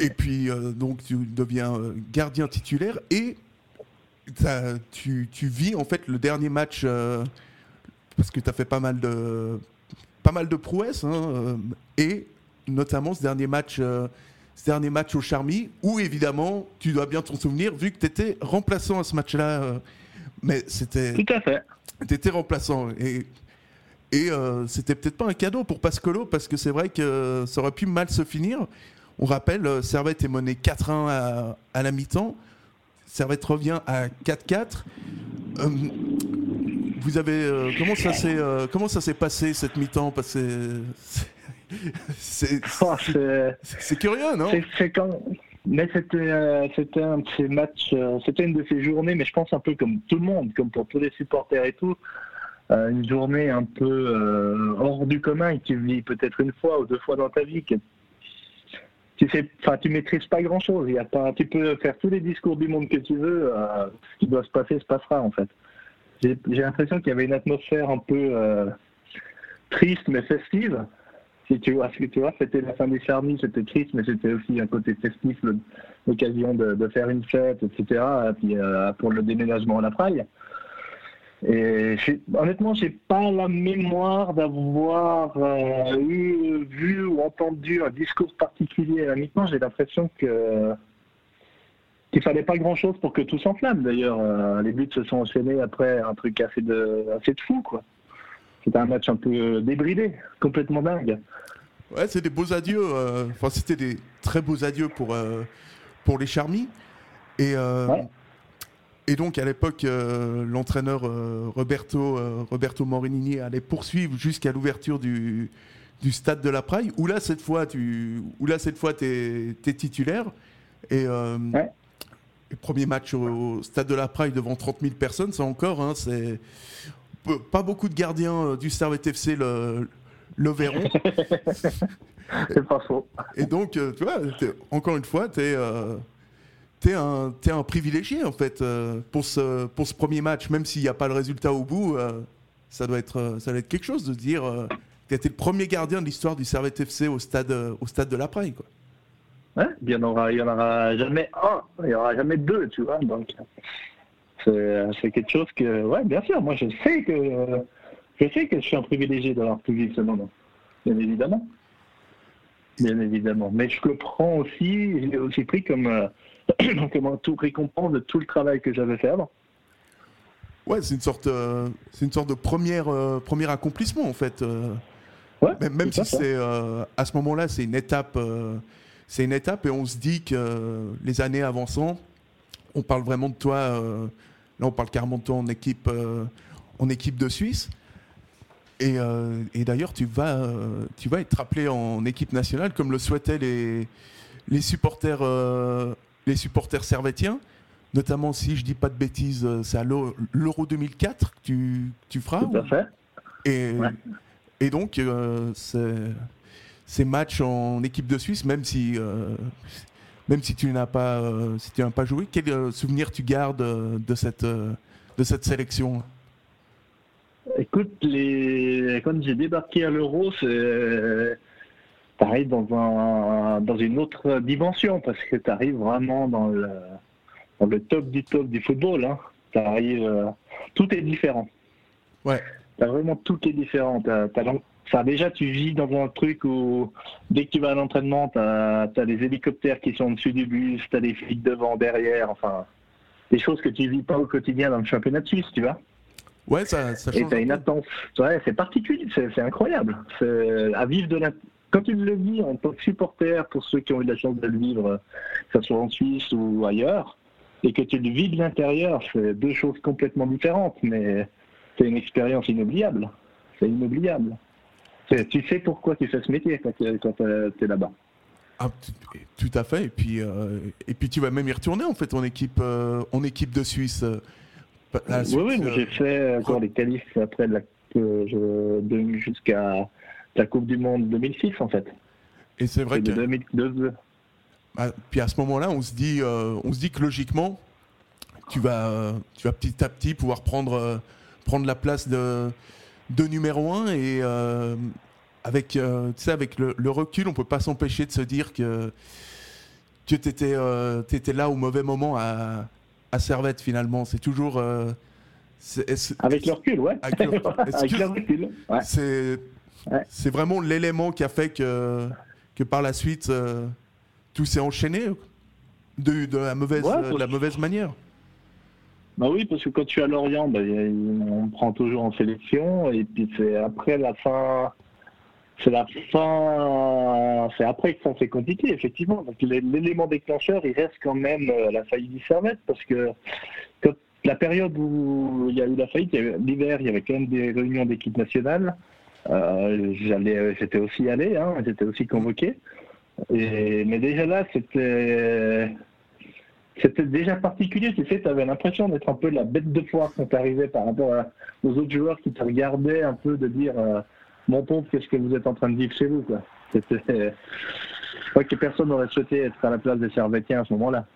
Et puis, donc, tu deviens gardien titulaire et tu, tu, vis en fait le dernier match parce que tu as fait pas mal de, pas mal de prouesses. Hein, et notamment ce dernier match ce dernier match au Charmy, où évidemment, tu dois bien t'en souvenir, vu que tu étais remplaçant à ce match-là. Euh, mais c'était. Tout à fait. Tu étais remplaçant. Et, et euh, c'était peut-être pas un cadeau pour Pascolo, parce que c'est vrai que ça aurait pu mal se finir. On rappelle, euh, Servette est mené 4-1 à, à, la mi-temps. Servette revient à 4-4. vous avez comment ça s'est comment ça s'est passé cette mi-temps? Parce Oh, c'est curieux, non? C'est quand. Mais c'était euh, c'était un de ces matchs, euh, c'était une de ces journées, mais je pense un peu comme tout le monde, comme pour tous les supporters et tout, euh, une journée un peu hors du commun que tu vis peut-être une fois ou deux fois dans ta vie. Tu sais, enfin tu maîtrises pas grand chose. Il y a pas, tu peux faire tous les discours du monde que tu veux, ce qui doit se passer se passera en fait. J'ai l'impression qu'il y avait une atmosphère un peu triste mais festive si tu vois, tu vois, c'était la fin des charmis, c'était triste, mais c'était aussi un côté festif, l'occasion de, faire une fête, etc. Et puis euh, pour le déménagement à la Praille. Et honnêtement, j'ai pas la mémoire d'avoir euh, eu, vu ou entendu un discours particulier mi-temps. J'ai l'impression que qu'il fallait pas grand chose pour que tout s'enflamme. D'ailleurs, euh, les buts se sont enchaînés après un truc assez de, assez de fou, quoi. C'était un match un peu débridé, complètement dingue. Ouais, c'est des beaux adieux. Euh, enfin, c'était des très beaux adieux pour, pour les Charmis. Et, euh, et donc, à l'époque, l'entraîneur Roberto, Roberto Morinini allait poursuivre jusqu'à l'ouverture du, du stade de la Praille, où là, cette fois, tu où là, cette fois, es, titulaire. Et le premier match au, stade de la Praille devant 30 000 personnes, ça encore, hein, c'est pas beaucoup de gardiens euh, du Servette FC le, le verront. C'est pas faux. Et donc, euh, tu vois, encore une fois, tu es, euh, un, es un privilégié, en fait, pour, ce, pour ce premier match. Même s'il n'y a pas le résultat au bout, ça, doit être, ça doit être quelque chose de dire que tu le premier gardien de l'histoire du Servette FC au stade, au stade de la Praille. Quoi. Il n'y en, aura, en aura jamais un, il n'y aura jamais deux, tu vois. Donc, c'est quelque chose que, ouais, bien sûr, moi je sais que je sais que je suis un privilégié d'avoir pu vivre ce moment, bien évidemment. Bien évidemment. Mais je le prends aussi, je l'ai aussi pris comme, euh, comme un tout récompense de tout le travail que j'avais fait avant. Ouais, c'est une sorte, euh, c'est une sorte de première, euh, premier accomplissement en fait. Ouais, même, même si c'est à ce moment-là, c'est une étape, c'est une étape et on se dit que les années avançant, on parle vraiment de toi Là, on parle carrément de toi en équipe, euh, en équipe de Suisse. Et, euh, et d'ailleurs, tu vas, euh, tu vas être appelé en équipe nationale, comme le souhaitaient les, les supporters, les supporters servétiens. Notamment, si je dis pas de bêtises, c'est à l'Euro 2004 que tu, tu feras. Tout à fait. Et, et donc, ces matchs en équipe de Suisse, même si même si tu n'as pas, euh, si tu n'as pas joué, quel euh, souvenir tu gardes euh, de cette, de cette sélection? Écoute, les... quand j'ai débarqué à l'Euro, c'est pareil dans, un, dans une autre dimension parce que tu arrives vraiment dans le, dans le top du top du football. Hein. Arrives, tout est différent. Ouais. As vraiment tout est différent. T'as, déjà, tu vis dans un truc où dès que tu vas à l'entraînement, tu as, des hélicoptères qui sont au-dessus du bus, tu as des flics devant, derrière, enfin, des choses que tu vis pas au quotidien dans le championnat de Suisse, tu vois. Ouais, ça, ça change. Et tu as une attente. Ouais, c'est particulier, c'est incroyable. À vivre de la. Quand tu le vis en tant que supporter, pour ceux qui ont eu la chance de le vivre, que ce soit en Suisse ou ailleurs, et que tu le vis de l'intérieur, c'est deux choses complètement différentes, mais c'est une expérience inoubliable. C'est inoubliable. Tu sais pourquoi tu fais ce métier quand tu es, là-bas. Ah, tout à fait. Et puis, euh, et puis tu vas même y retourner en fait en équipe, euh, en équipe de Suisse. Euh, oui, oui, j'ai fait encore les qualifs après la, jusqu'à la Coupe du Monde 2006 en fait. Et c'est vrai que. 2002. Ah, puis à ce moment-là, on se dit, on se dit que logiquement, tu vas, tu vas petit à petit pouvoir prendre, prendre la place de de numéro 1 et euh, avec, euh, avec le, recul, on peut pas s'empêcher de se dire que tu étais, étais, là au mauvais moment à, à Servette finalement. C'est toujours. avec le recul, ouais. Avec le, recul. C'est vraiment l'élément qui a fait que, que par la suite, tout s'est enchaîné de, de, la, mauvaise, la mauvaise manière. Bah oui, parce que quand tu es à Lorient, bah, on prend toujours en sélection, et puis c'est après la fin. C'est la fin. C'est après que ça s'est compliqué, effectivement. Donc l'élément déclencheur, il reste quand même euh, la faillite du Servette, parce que la période où il y a eu la faillite, l'hiver, il y avait quand même des réunions d'équipe nationale. Euh, j'allais, j'étais aussi allé, hein, j'étais aussi convoqué. Mais déjà là, c'était c'était déjà particulier. Tu sais, tu avais l'impression d'être un peu la bête de foire quand tu arrivais par rapport aux autres joueurs qui te regardaient un peu de dire euh, Mon pauvre, qu'est-ce que vous êtes en train de vivre chez vous quoi. C'était. Je crois que personne n'aurait souhaité être à la place des Servetiens à ce moment-là.